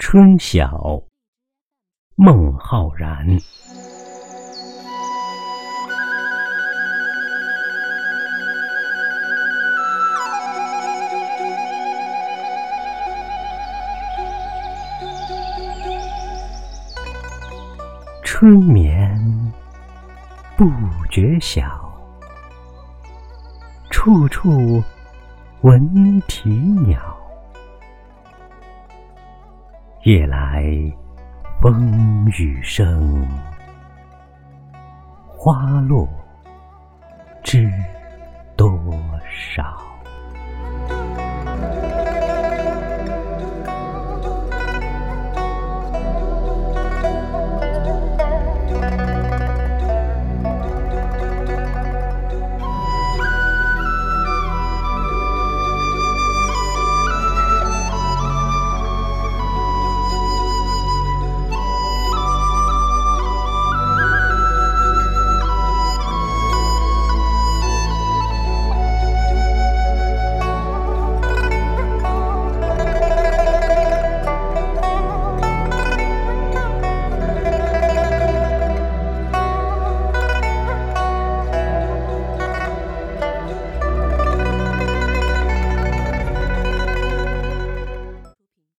春晓，孟浩然。春眠不觉晓，处处闻啼鸟。夜来风雨声，花落知多少。